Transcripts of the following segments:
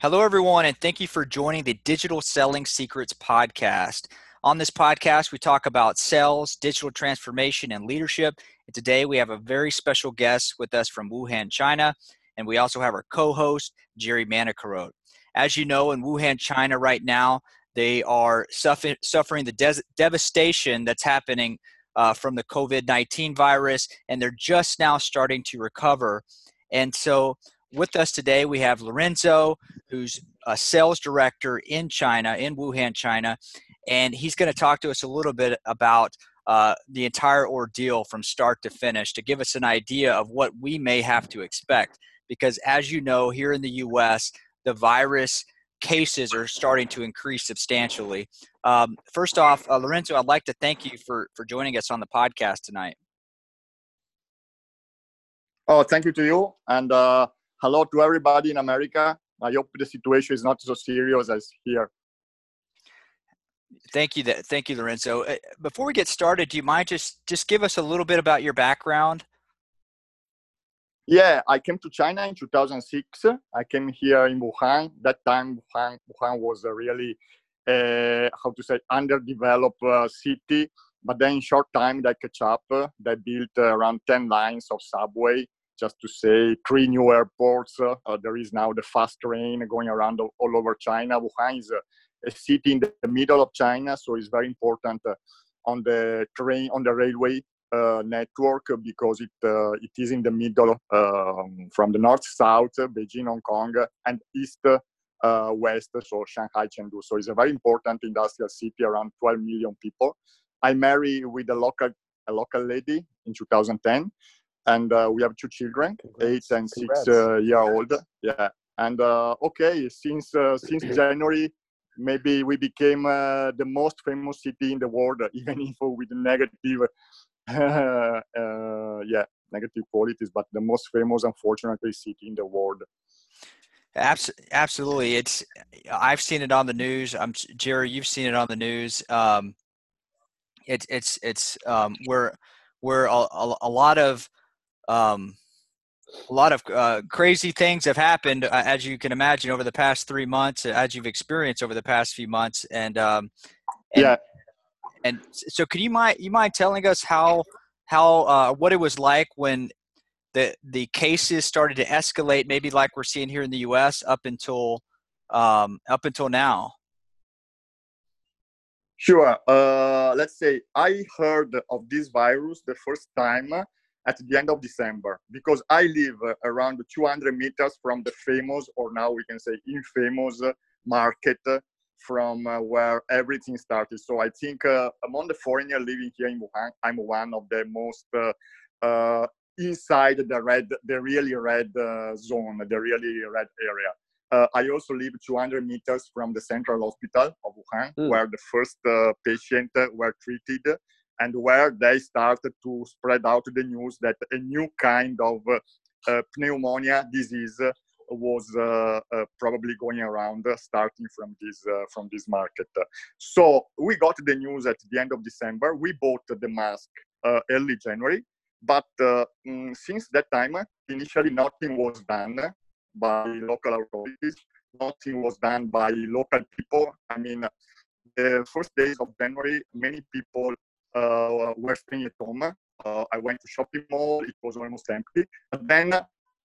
Hello, everyone, and thank you for joining the Digital Selling Secrets podcast. On this podcast, we talk about sales, digital transformation, and leadership. And today we have a very special guest with us from Wuhan, China, and we also have our co host, Jerry Manikarot. As you know, in Wuhan, China, right now, they are suffer- suffering the des- devastation that's happening uh, from the COVID 19 virus, and they're just now starting to recover. And so, with us today, we have Lorenzo, who's a sales director in China, in Wuhan, China, and he's going to talk to us a little bit about uh, the entire ordeal from start to finish to give us an idea of what we may have to expect. Because as you know, here in the US, the virus cases are starting to increase substantially. Um, first off, uh, Lorenzo, I'd like to thank you for, for joining us on the podcast tonight. Oh, thank you to you. And uh, hello to everybody in America. I hope the situation is not so serious as here. Thank you, thank you, Lorenzo. Uh, before we get started, do you mind just just give us a little bit about your background? Yeah, I came to China in 2006. I came here in Wuhan. That time, Wuhan, Wuhan was a really, uh, how to say, underdeveloped uh, city. But then, in short time, they catch up. They built uh, around 10 lines of subway just to say three new airports. Uh, there is now the fast train going around all, all over China. Wuhan is a, a, city in the middle of China, so it's very important uh, on the train, on the railway uh, network because it uh, it is in the middle um, from the north south, Beijing, Hong Kong, and east. Uh, west, so Shanghai, Chengdu. So it's a very important industrial city, around 12 million people. I married with a local a local lady in 2010, and uh, we have two children, Congrats. eight and Congrats. six uh, year old. Yeah, and uh, okay, since uh, since January, maybe we became uh, the most famous city in the world, even if with negative, uh, yeah, negative qualities, but the most famous, unfortunately, city in the world. Absolutely, it's. I've seen it on the news. I'm Jerry. You've seen it on the news. Um, it's it's it's um, where where a, a, a lot of um, a lot of uh, crazy things have happened, uh, as you can imagine, over the past three months, as you've experienced over the past few months, and, um, and yeah. And so, could you mind you mind telling us how how uh, what it was like when the the cases started to escalate, maybe like we're seeing here in the U.S. up until um, up until now? Sure. Uh, let's say I heard of this virus the first time at the end of December because I live uh, around 200 meters from the famous, or now we can say infamous, market from uh, where everything started. So I think uh, among the foreigners living here in Wuhan, I'm one of the most uh, uh inside the red, the really red uh, zone, the really red area. Uh, I also live 200 meters from the central hospital of Wuhan, mm. where the first patient were treated and where they started to spread out the news that a new kind of uh, pneumonia disease was uh, uh, probably going around uh, starting from this uh, from this market. So we got the news at the end of december. We bought the mask uh, early january but mm, since that time initially nothing was done by local authorities nothing was done by local people. I mean the first days of january many people uh, were staying at home. Uh, I went to shopping mall. It was almost empty. But then,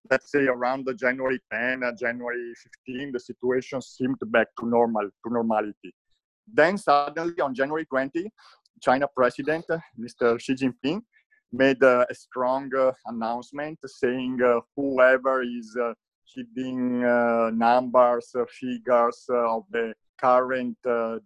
let's say around the January 10, uh, January 15, the situation seemed back to normal, to normality. Then suddenly on January 20, China President Mr. Xi Jinping made a strong uh, announcement saying uh, whoever is uh, keeping numbers, figures of the current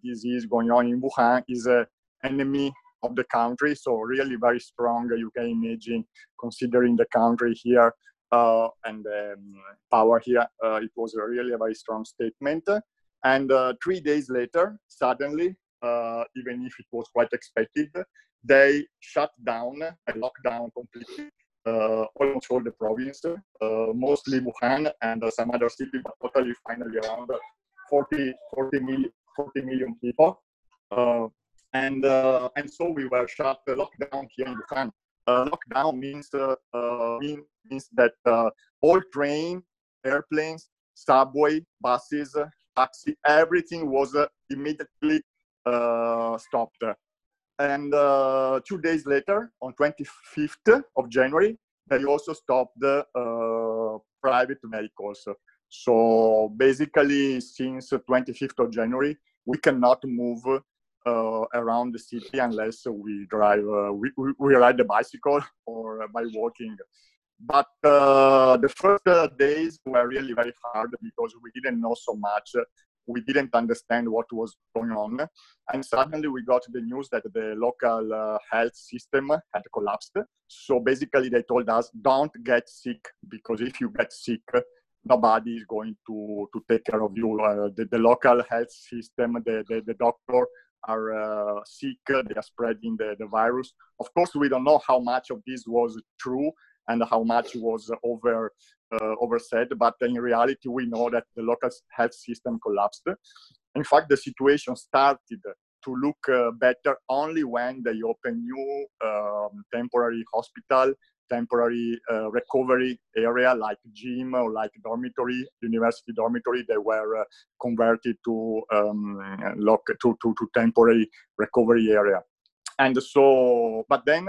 disease going on in Wuhan is an enemy of the country. So really very strong. You can imagine considering the country here uh, and um, power here. Uh, it was a really a very strong statement. And uh, three days later, suddenly, uh, even if it was quite expected, they shut down, a lockdown completely. Uh, almost all the province, uh, mostly Wuhan and some other cities, but totally finally around 40, 40, million, 40 million people and uh, and so we were shut uh, lockdown here in Wuhan. Uh, lockdown means uh, uh mean, means that uh, all train, airplanes, subway, buses, taxi, everything was immediately stopped. And two days later, on 25th of January, they also stopped the private medicals. So basically, since 25th of January, we cannot move uh, around the city unless we drive, uh, we, we, ride the bicycle or by walking. But uh, the first days were really very hard because we didn't know so much. We didn't understand what was going on. And suddenly we got the news that the local uh, health system had collapsed. So basically, they told us don't get sick because if you get sick, nobody is going to, to take care of you. Uh, the, the, local health system, the, the, the doctor are uh, sick, they are spreading the, the virus. Of course, we don't know how much of this was true and how much was over uh, oversaid, but in reality, we know that the local health system collapsed. In fact, the situation started to look uh, better only when they opened new um, temporary hospital temporary uh, recovery area like gym or like dormitory, university dormitory, they were uh, converted to, um, lock, to, to, to temporary recovery area. And so, but then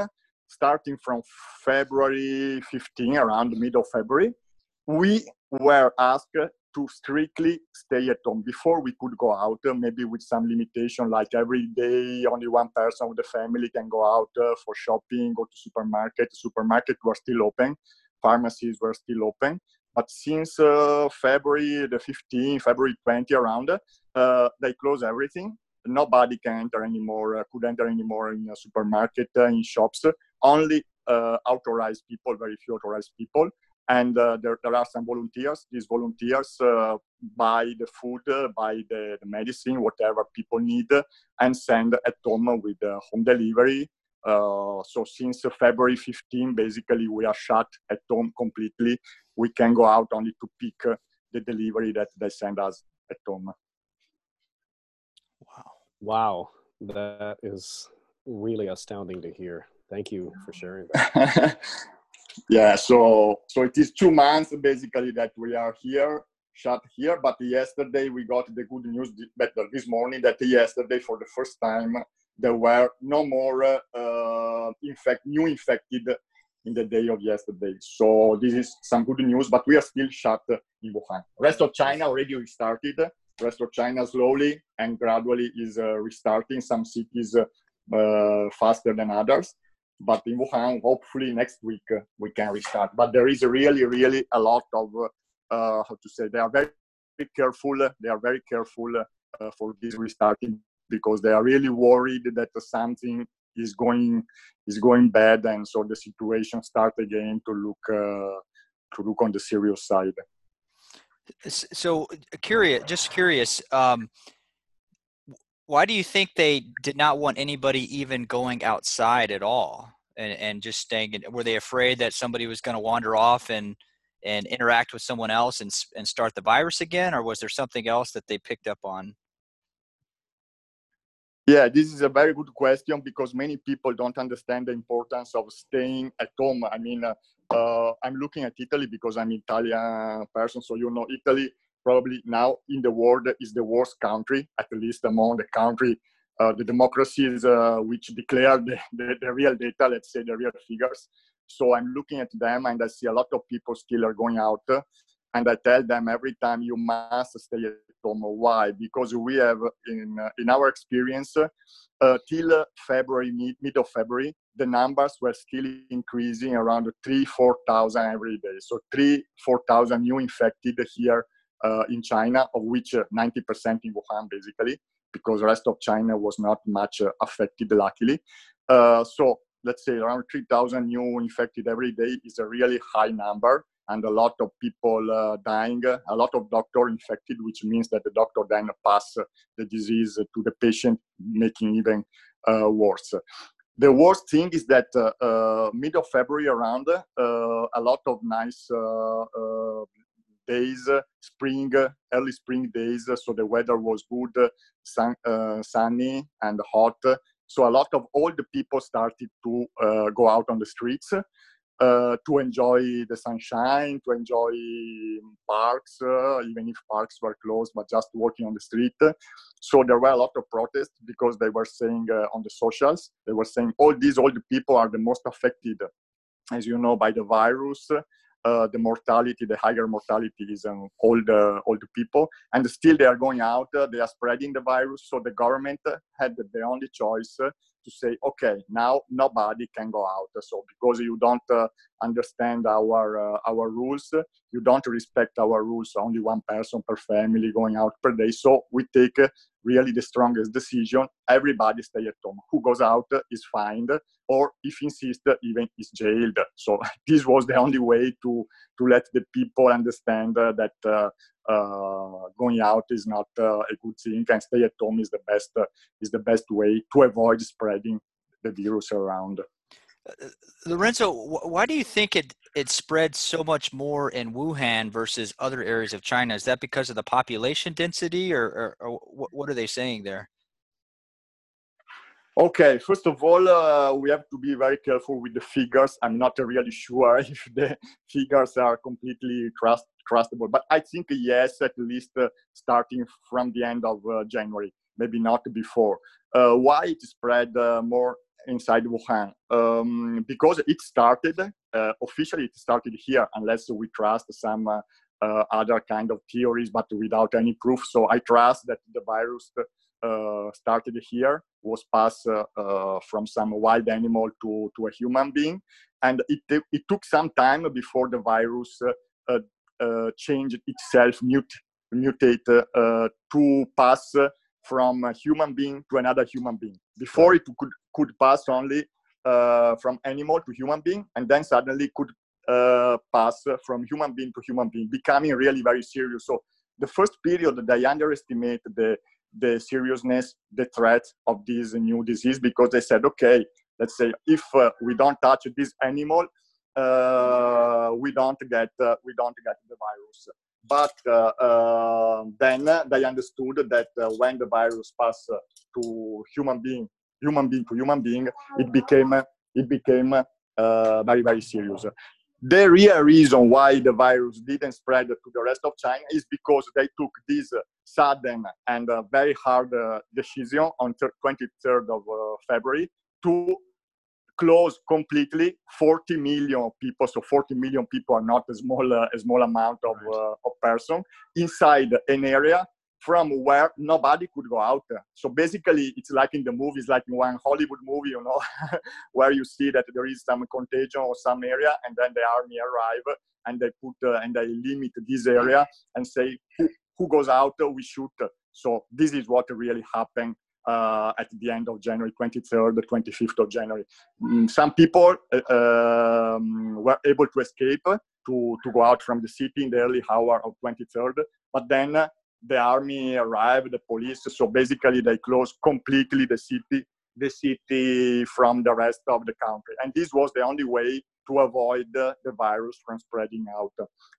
starting from February 15, around mid of February, we were asked to strictly stay at home. Before we could go out, uh, maybe with some limitation, like every day only one person of the family can go out uh, for shopping, go to supermarket. Supermarket were still open, pharmacies were still open. But since uh, February the 15th, February 20 around, uh, they close everything. Nobody can enter anymore, uh, could enter anymore in a supermarket, uh, in shops. Only authorized people, very few authorized people and uh, there, there are some volunteers. These volunteers uh, buy the food uh, buy the, the, medicine whatever people need and send at home with home delivery. Uh, so since february 15 basically we are shut at home completely. We can go out only to pick the delivery that they send us at home. Wow. Wow. That is really astounding to hear. Thank you for sharing that yeah so so it is two months basically that we are here shut here but yesterday we got the good news better this morning that yesterday for the first time there were no more uh, infect new infected in the day of yesterday. So this is some good news but we are still shut in wuhan. Rest of china already restarted. Rest of china slowly and gradually is uh, restarting. Some cities uh, faster than others but in Wuhan, hopefully next week uh, we can restart. But there is really, really a lot of uh, how to say they are very, very careful. They are very careful uh, for this restarting because they are really worried that something is going is going bad, and so the situation start again to look uh, to look on the serious side. So curious, just curious. Um, why do you think they did not want anybody even going outside at all and, and just staying in, were they afraid that somebody was going to wander off and and interact with someone else and, and start the virus again or was there something else that they picked up on? Yeah this is a very good question because many people don't understand the importance of staying at home. I mean uh, uh, i'm looking at italy because i'm italian person so you know italy probably now in the world is the worst country, at least among the country, uh, the democracies uh, which declare the, the, the, real data, let's say the real figures. So I'm looking at them and I see a lot of people still are going out. and I tell them every time you must stay at home. Why? Because we have, in, uh, in our experience, uh, till February, mid, mid of February, the numbers were still increasing around three, 4,000 every day. So three, 4,000 new infected here uh, in China, of which 90% uh, in Wuhan, basically, because the rest of China was not much uh, affected, luckily. so let's say around 3,000 new infected every day is a really high number and a lot of people uh, dying, a lot of doctor infected, which means that the doctor then pass the disease to the patient, making even uh, worse. The worst thing is that uh, mid of February around, a lot of nice days, spring, early spring days. So the weather was good, sun, uh, sunny and hot. So a lot of old people started to uh, go out on the streets. uh, to enjoy the sunshine, to enjoy parks, uh, even if parks were closed, but just walking on the street. So there were a lot of protests because they were saying uh, on the socials, they were saying all these old people are the most affected, as you know, by the virus. Uh, the mortality, the higher mortality is um, old, uh, old people, and still they are going out. Uh, they are spreading the virus. So the government had the only choice to say, okay, now nobody can go out. So because you don't uh, understand our uh, our rules, you don't respect our rules. Only one person per family going out per day. So we take uh, really the strongest decision. Everybody stay at home. Who goes out is fined, or if insist, even is jailed. So this was the only way to to let the people understand that uh, uh, going out is not uh, a good thing and stay at home is the best uh, is the best way to avoid spreading the virus around lorenzo why do you think it it spread so much more in wuhan versus other areas of china is that because of the population density or, or, or what are they saying there Okay, first of all, uh, we have to be very careful with the figures. I'm not really sure if the figures are completely trust, trustable, but I think yes, at least uh, starting from the end of uh, January, maybe not before. Uh, why it spread uh, more inside Wuhan? Um, because it started, uh, officially it started here, unless we trust some other kind of theories, but without any proof. So I trust that the virus uh, started here was passed uh, uh, from some wild animal to, to a human being. And it, it took some time before the virus changed itself, mut, mutate to pass from a human being to another human being. Before it could, could pass only uh, from animal to human being, and then suddenly could uh, pass from human being to human being, becoming really very serious. So the first period that I underestimate the the seriousness, the threat of this new disease because they said, okay, let's say if uh, we don't touch this animal, uh, we don't get uh, we don't get the virus. But uh, uh, then they understood that uh, when the virus passed to human being, human being to human being, it became it became very very serious. The real reason why the virus didn't spread to the rest of China is because they took this sudden and very hard decision on 23rd of February to close completely 40 million people. So 40 million people are not a small, uh, a small amount of, uh, of person inside an area from where nobody could go out. So basically, it's like in the movies, like in one Hollywood movie, you know, where you see that there is some contagion or some area, and then the army arrive and they put uh, and they limit this area and say who, who goes out, we shoot. So this is what really happened uh, at the end of January 23rd, or 25th of January. Mm, some people uh, um, were able to escape to, to go out from the city in the early hour of 23rd, but then the army arrived, the police. So basically, they closed completely the city, the city from the rest of the country, and this was the only way to avoid the virus from spreading out.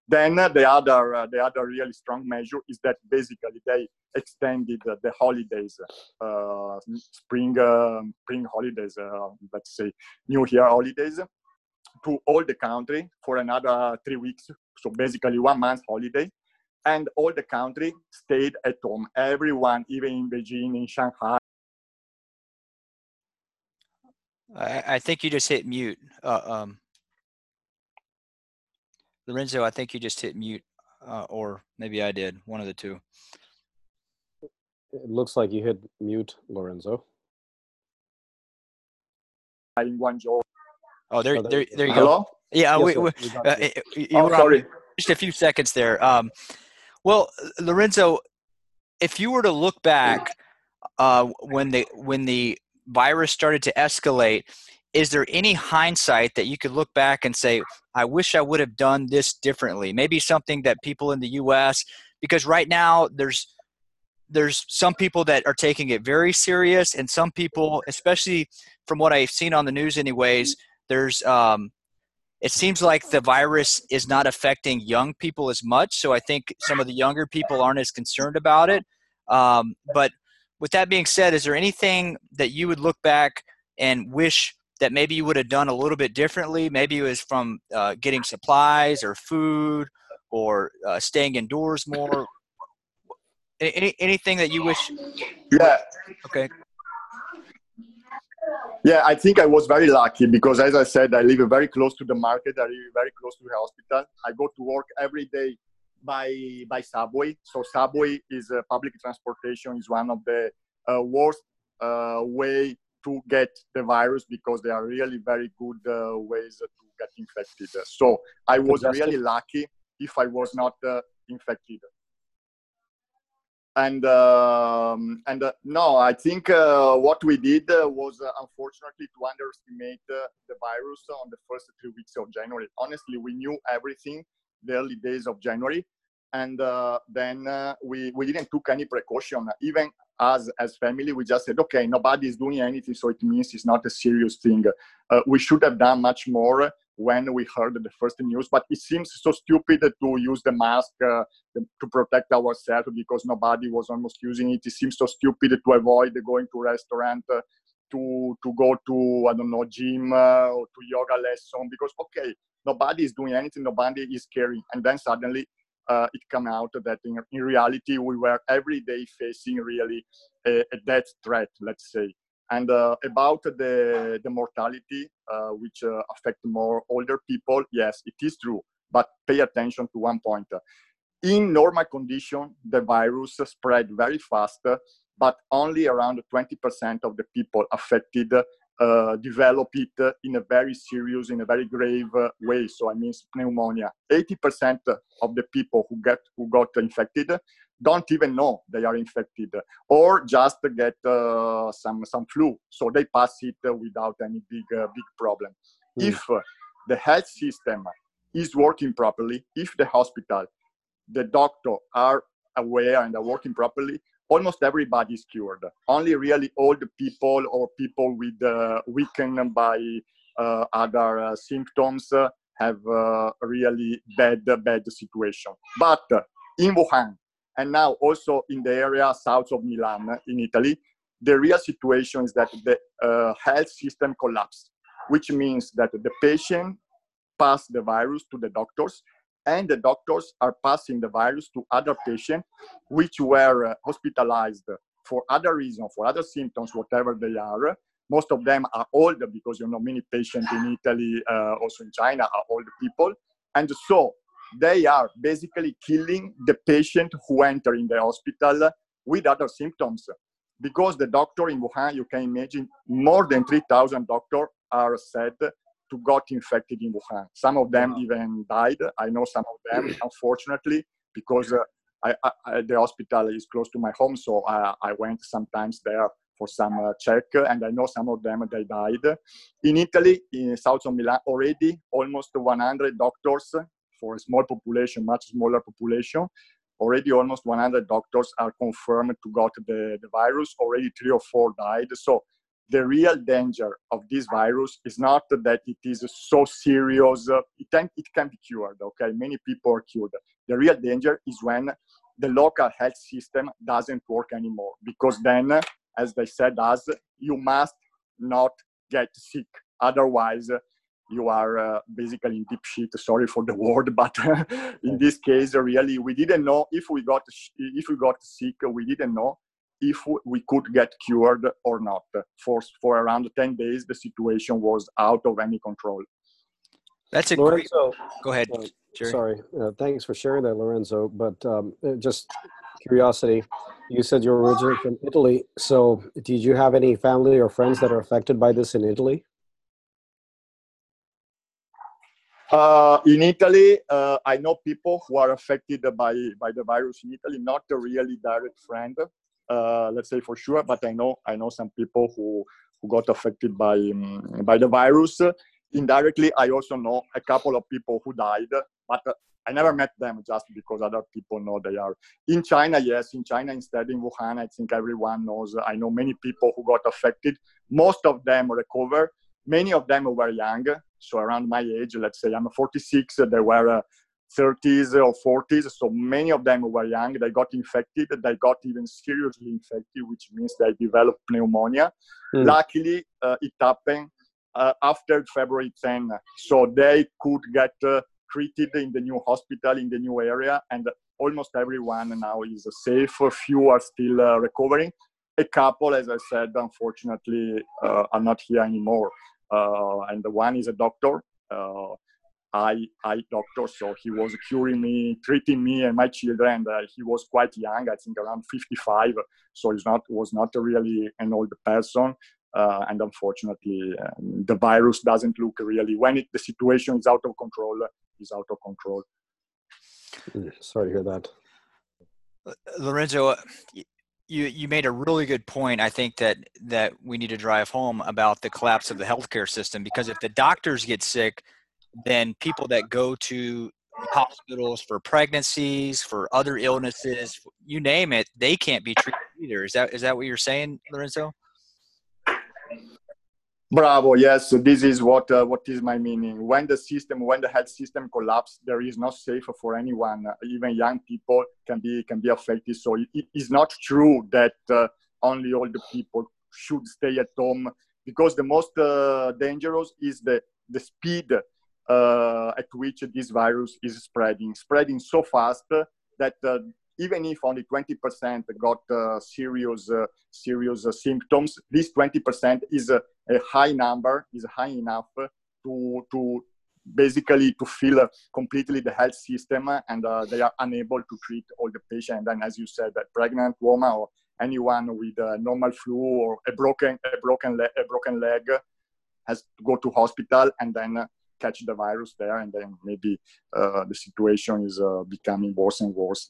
Then the other, uh, the other really strong measure is that basically they extended the holidays, uh, spring, uh, spring holidays, uh, let's say New Year holidays, to all the country for another three weeks. So basically one month holiday and all the country stayed at home. Everyone, even in Beijing, in Shanghai. I, I think you just hit mute. Uh, um, Lorenzo, I think you just hit mute, uh, or maybe I did. One of the two. It looks like you hit mute, Lorenzo. In Guangzhou. Oh, there, oh, there, there you Hello? go. Yeah, yes, we, we, uh, you oh, sorry. just a few seconds there. Um, well, Lorenzo, if you were to look back uh, when the when the virus started to escalate, is there any hindsight that you could look back and say, "I wish I would have done this differently"? Maybe something that people in the U.S. because right now there's there's some people that are taking it very serious, and some people, especially from what I've seen on the news, anyways, there's um, it seems like the virus is not affecting young people as much. So I think some of the younger people aren't as concerned about it. Um, but with that being said, is there anything that you would look back and wish that maybe you would have done a little bit differently? Maybe it was from uh, getting supplies or food or uh, staying indoors more. Any, anything that you wish? Yeah. Okay. Yeah, I think I was very lucky because, as I said, I live very close to the market. I live very close to the hospital. I go to work every day by by subway. So subway is uh, public transportation is one of the uh, worst uh, way to get the virus because they are really very good uh, ways to get infected. So I was really lucky if I was not uh, infected. And um, and uh, no, I think what we did was unfortunately to underestimate the virus on the first three weeks of January. Honestly, we knew everything the early days of January, and uh, then uh, we we didn't took any precaution. Even us as family, we just said, okay, nobody is doing anything, so it means it's not a serious thing. Uh, we should have done much more when we heard the first news, but it seems so stupid to use the mask uh, to protect ourselves because nobody was almost using it. It seems so stupid to avoid going to restaurant. Uh, to to go to I don't know gym uh, or to yoga lesson because okay nobody is doing anything nobody is caring and then suddenly uh, it came out that in, in, reality we were every day facing really a, a death threat, let's say. And uh, about the, the mortality, uh, which uh, affect more older people, yes, it is true. But pay attention to one point. In normal condition, the virus spread very fast, but only around 20% of the people affected uh, develop it in a very serious, in a very grave uh, way. So I mean pneumonia. 80% of the people who get who got infected don't even know they are infected, or just get uh, some some flu. So they pass it without any big uh, big problem. Mm. If the health system is working properly, if the hospital, the doctor are aware and are working properly, almost everybody is cured. Only really old people or people with uh, weakened by uh, other uh, symptoms uh, have uh, really bad, bad situation. But uh, in Wuhan, and now also in the area south of Milan in Italy, the real situation is that the health system collapsed, which means that the patient passed the virus to the doctors and the doctors are passing the virus to other patients which were uh, hospitalized for other reasons, for other symptoms, whatever they are. Most of them are older because you know many patients in Italy, uh, also in China, are old people, and so they are basically killing the patient who enter in the hospital with other symptoms. Because the doctor in Wuhan, you can imagine, more than 3,000 doctors are said to got infected in Wuhan. Some of them even died. I know some of them, unfortunately, because uh, I, I, the hospital is close to my home, so I, I went sometimes there for some uh, check, and I know some of them they died. In Italy, in south of Milan, already almost 100 doctors for a small population, much smaller population. Already almost 100 doctors are confirmed to got the, the virus. Already three or four died. So the real danger of this virus is not that it is so serious. It can, it can be cured, okay? Many people are cured. The real danger is when the local health system doesn't work anymore because then, as they said us, you must not get sick. Otherwise, you are uh, basically in deep shit. Sorry for the word, but in this case, really, we didn't know if we got if we got sick. We didn't know if we could get cured or not. For, for around 10 days, the situation was out of any control. That's a Lorenzo, great. Go ahead. Uh, sorry. Uh, thanks for sharing that, Lorenzo. But um, uh, just curiosity, you said you're originally from Italy. So, did you have any family or friends that are affected by this in Italy? Uh, in Italy, uh, I know people who are affected by, by the virus in Italy, not a really direct friend uh, let's say for sure, but I know I know some people who who got affected by um, by the virus. Indirectly, I also know a couple of people who died, but uh, I never met them just because other people know they are. In China, yes, in China instead, in Wuhan, I think everyone knows. I know many people who got affected. Most of them recover. Many of them were young, so around my age. Let's say I'm 46. They were uh, 30s or 40s. So many of them were young. They got infected. They got even seriously infected, which means they developed pneumonia. Mm. Luckily, uh, it happened uh, after February 10. So they could get uh, treated in the new hospital in the new area, and almost everyone now is safe. A few are still uh, recovering. A couple, as I said, unfortunately, uh, are not here anymore. Uh, and the one is a doctor, eye eye doctor. So he was curing me, treating me and my children. And he was quite young, I think around 55. So he's not was not really an old person. Uh, and unfortunately um, the virus doesn't look really when it, the situation is out of control is out of control sorry to hear that uh, lorenzo uh, you you made a really good point i think that that we need to drive home about the collapse of the healthcare system because if the doctors get sick then people that go to hospitals for pregnancies for other illnesses you name it they can't be treated either is that is that what you're saying lorenzo Bravo. Yes, so this is what uh, what is my meaning. When the system, when the health system collapses, there is no safe for anyone. Even young people can be can be affected. So it is not true that uh, only older people should stay at home because the most uh, dangerous is the the speed at which this virus is spreading, spreading so fast that uh, even if only 20% got uh, serious uh, serious uh, symptoms, this 20% is a, a, high number, is high enough to to basically to fill completely the health system, and uh, they are unable to treat all the patients. And as you said, a pregnant woman or anyone with a normal flu or a broken a broken le- a broken leg has to go to hospital and then catch the virus there, and then maybe uh, the situation is uh, becoming worse and worse.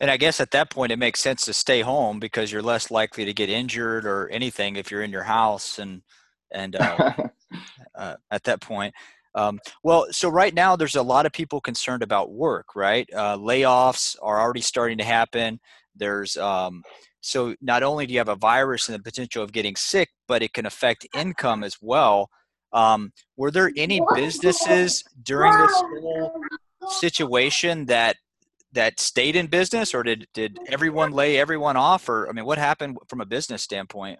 And I guess at that point, it makes sense to stay home because you're less likely to get injured or anything if you're in your house and and uh, uh, at that point. Um, well, so right now there's a lot of people concerned about work, right? Uh, layoffs are already starting to happen. There's um, so not only do you have a virus and the potential of getting sick, but it can affect income as well. Um, were there any businesses during this whole situation that that stayed in business or did did everyone lay everyone off or i mean what happened from a business standpoint?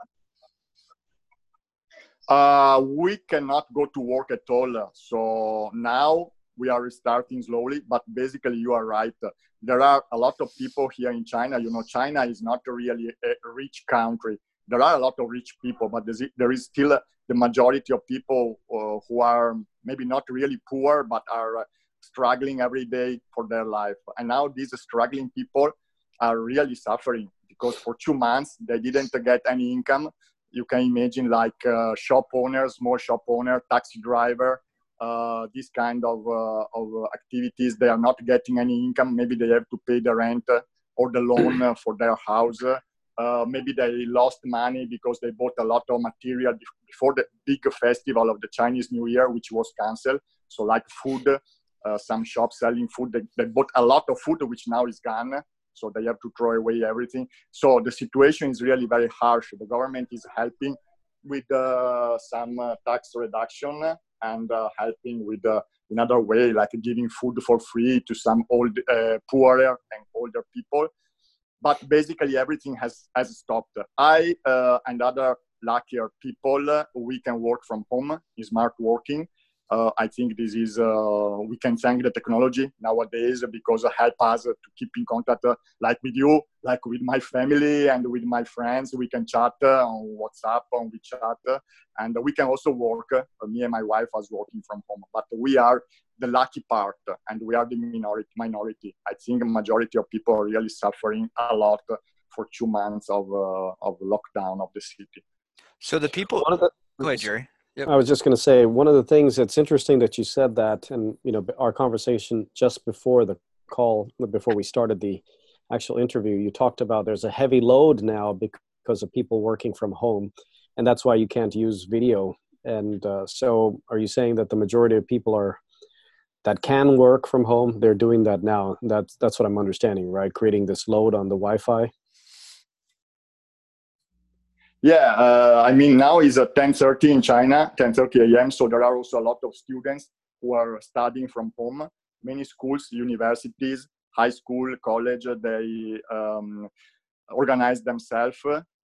Uh, we cannot go to work at all. So now we are restarting slowly but basically you are right. There are a lot of people here in china. You know china is not really a rich country there are a lot of rich people but there is still the majority of people uh, who are maybe not really poor but are struggling every day for their life. And now these struggling people are really suffering because for two months they didn't get any income. You can imagine like uh, shop owners, small shop owner, taxi driver, uh, this kind of, uh, of activities. They are not getting any income. Maybe they have to pay the rent or the loan for their house. Uh, maybe they lost money because they bought a lot of material before the big festival of the Chinese New Year, which was cancelled. So, like food, uh, some shops selling food. They, they bought a lot of food, which now is gone. So they have to throw away everything. So the situation is really very harsh. The government is helping with uh, some uh, tax reduction and uh, helping with another way, like giving food for free to some old, poorer and older people. But basically, everything has has stopped. I uh, and other luckier people, we can work from home, smart working uh, I think this is uh, we can thank the technology nowadays because it help us to keep in contact, uh, like with you, like with my family and with my friends. We can chat uh, on WhatsApp, on WeChat, uh, and we can also work. Uh, me and my wife are working from home, but we are the lucky part, and we are the minority. Minority. I think the majority of people are really suffering a lot for two months of of lockdown of the city. So the people. The, go ahead, Jerry. Yep. I was just going to say one of the things that's interesting that you said that, and you know, our conversation just before the call, before we started the actual interview, you talked about there's a heavy load now because of people working from home, and that's why you can't use video. And uh, so, are you saying that the majority of people are that can work from home? They're doing that now. That's that's what I'm understanding, right? Creating this load on the Wi-Fi. Yeah, uh, I mean now is at 10:30 in China, 10:30 a.m. So there are also a lot of students who are studying from home. Many schools, universities, high school, college, they um, organize themselves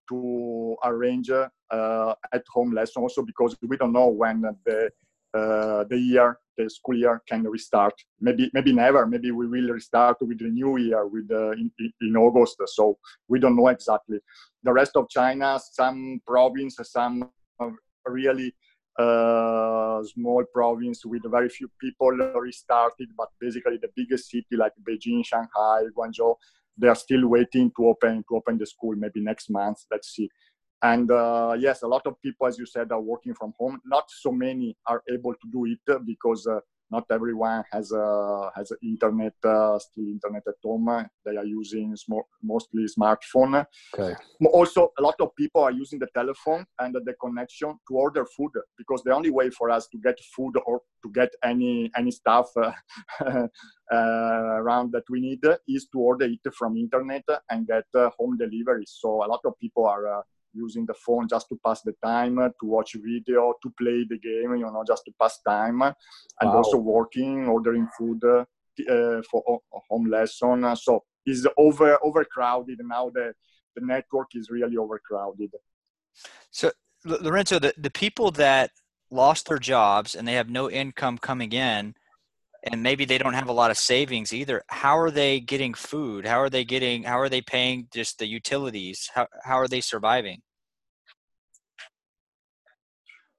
to arrange uh, at home lesson also because we don't know when the uh, the year the school year can restart. Maybe maybe never. Maybe we will restart with the new year with uh, in, in august. So we don't know exactly. The rest of china some province some really uh, small province with very few people restarted but basically the biggest city like beijing shanghai guangzhou they are still waiting to open to open the school maybe next month. Let's see and uh, yes a lot of people as you said are working from home. Not so many are able to do it because uh, not everyone has a has internet uh, still internet at home. They are using sm- mostly smartphone. Okay. Also a lot of people are using the telephone and the connection to order food because the only way for us to get food or to get any any stuff uh, uh, around that we need is to order it from internet and get uh, home delivery. So a lot of people are uh, using the phone just to pass the time, to watch video, to play the game, you know, just to pass time, and wow. also working, ordering food uh, uh for home lesson. So it's over overcrowded now. The the network is really overcrowded. So Lorenzo, the, the people that lost their jobs and they have no income coming in and maybe they don't have a lot of savings either how are they getting food? How are they getting how are they paying just the utilities? How, how are they surviving?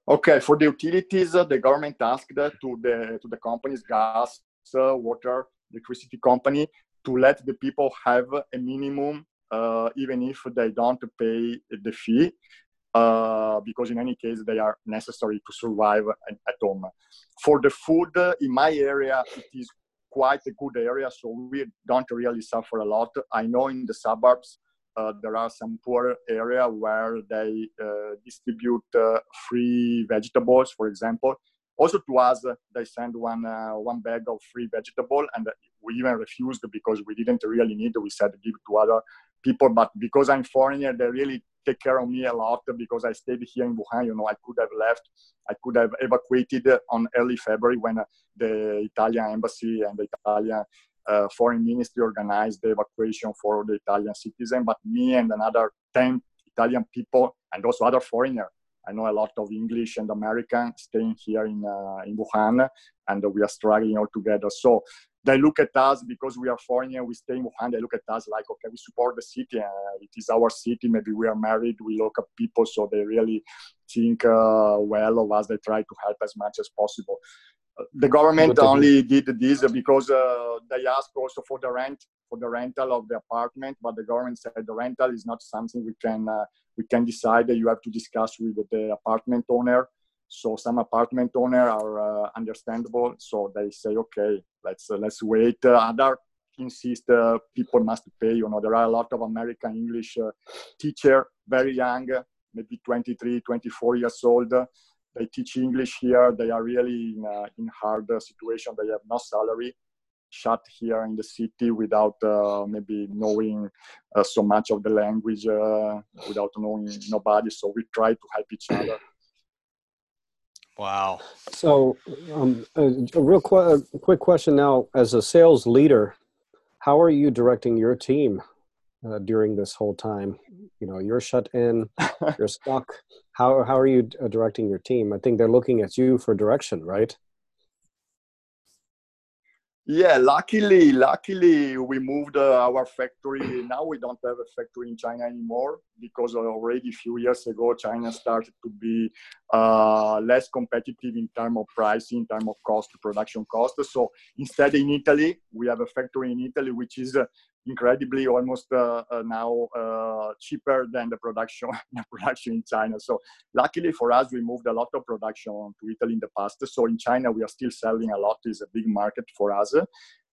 Okay for the utilities uh, the government asked to the to the companies gas uh, water electricity company to let the people have a minimum uh, even if they don't pay the fee uh, because in any case they are necessary to survive at, home. For the food in my area, it is quite a good area, so we don't really suffer a lot. I know in the suburbs uh, there are some poor area where they uh, distribute uh, free vegetables, for example. Also to us, they send one uh, one bag of free vegetable, and we even refused because we didn't really need. We said give to other people, but because I'm foreigner, they really take care of me a lot because I stayed here in Wuhan. You know, I could have left, I could have evacuated on early February when uh, the Italian embassy and the Italian uh, foreign ministry organized the evacuation for the Italian citizen. But me and another 10 Italian people and also other foreigners I know a lot of English and American staying here in uh, in Wuhan, and we are struggling all together. So they look at us because we are foreign we stay in Wuhan. They look at us like, okay, we support the city. Uh, it is our city. Maybe we are married. We local people, so they really think uh, well of us. They try to help as much as possible. the government only did this because uh, they asked also for the rent, for the rental of the apartment. But the government said the rental is not something we can uh, we can decide. You have to discuss with the apartment owner so some apartment owner are uh, understandable. So they say, okay, let's uh, let's wait. Uh, other insist uh, people must pay. You know, there are a lot of American English uh, teacher, very young, maybe 23, 24 years old. They teach English here. They are really in, uh, in hard situation. They have no salary shut here in the city without uh, maybe knowing uh, so much of the language, uh, without knowing nobody. So we try to help each other. Wow. So, um, a, a real qu- a quick question now. As a sales leader, how are you directing your team uh, during this whole time? You know, you're shut in, you're stuck. How how are you uh, directing your team? I think they're looking at you for direction, right? Yeah, luckily, luckily we moved uh, our factory. Now we don't have a factory in China anymore because already a few years ago China started to be uh, less competitive in terms of pricing, in terms of cost, production cost. So instead, in Italy, we have a factory in Italy which is uh, incredibly almost uh, uh, now uh, cheaper than the production the production in China. So luckily for us, we moved a lot of production to Italy in the past. So in China, we are still selling a lot. It's a big market for us.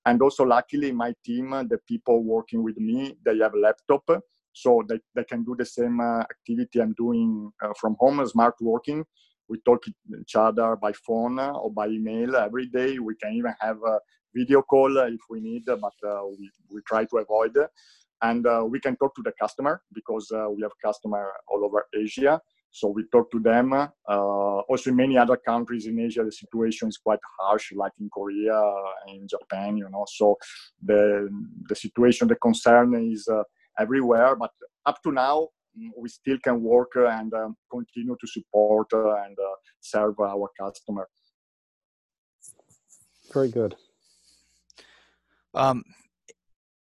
And also luckily, my team, the people working with me, they have a laptop. So they, they can do the same uh, activity I'm doing uh, from home, smart working. We talk each other by phone or by email every day. We can even have a video call if we need, but uh, we, we try to avoid. And uh, we can talk to the customer because uh, we have customer all over Asia. So we talk to them. also, in many other countries in Asia, the situation is quite harsh, like in Korea, in Japan. You know, so the the situation, the concern is everywhere. But up to now, we still can work and um, continue to support and serve our customer. Very good. Um,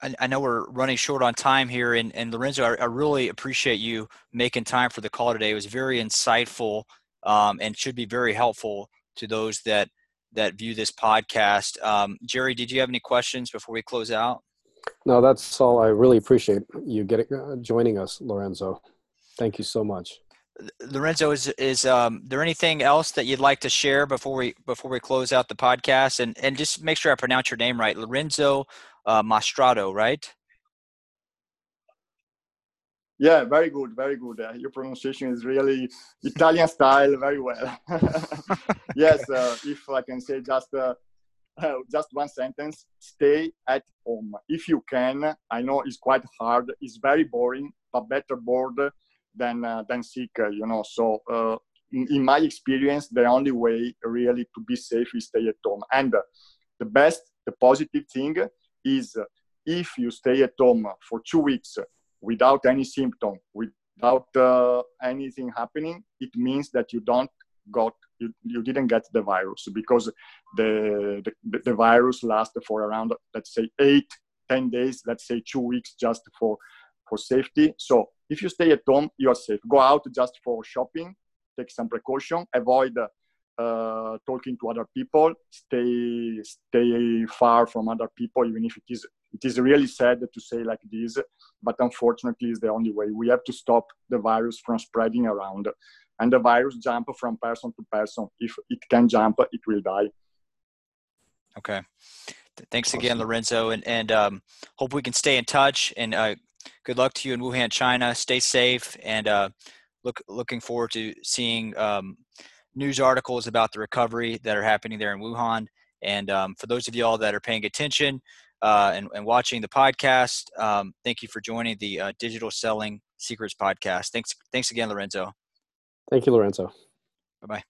I, I, know we're running short on time here, and, and Lorenzo, I, I, really appreciate you making time for the call today. It was very insightful um, and should be very helpful to those that that view this podcast. Um, Jerry, did you have any questions before we close out? No, that's all. I really appreciate you getting uh, joining us, Lorenzo. Thank you so much. Lorenzo, is is um, there anything else that you'd like to share before we before we close out the podcast? And and just make sure I pronounce your name right, Lorenzo uh, Mastrado, right? Yeah, very good, very good. Uh, your pronunciation is really Italian style, very well. yes, uh, if I can say just uh, uh, just one sentence: stay at home if you can. I know it's quite hard. It's very boring, but better bored than uh, than sick. Uh, you know, so. In, in, my experience, the only way really to be safe is stay at home. And the best, the positive thing is if you stay at home for two weeks without any symptom, without uh, anything happening, it means that you don't got you, you didn't get the virus because the, the the virus lasts for around let's say eight ten days let's say two weeks just for for safety. So if you stay at home you are safe. Go out just for shopping take some precaution avoid uh, talking to other people stay stay far from other people even if it is it is really sad to say like this but unfortunately it's the only way. We have to stop the virus from spreading around and the virus jump from person to person. If it can jump it will die. Okay. Thanks again lorenzo. And and um, hope we can stay in touch. And uh, good luck to you in wuhan china. Stay safe. And uh, look looking forward to seeing um, news articles about the recovery that are happening there in Wuhan. And um, for those of y'all that are paying attention uh, and, and, watching the podcast, um, thank you for joining the uh, Digital Selling Secrets podcast. Thanks, thanks again, Lorenzo. Thank you, Lorenzo. Bye bye.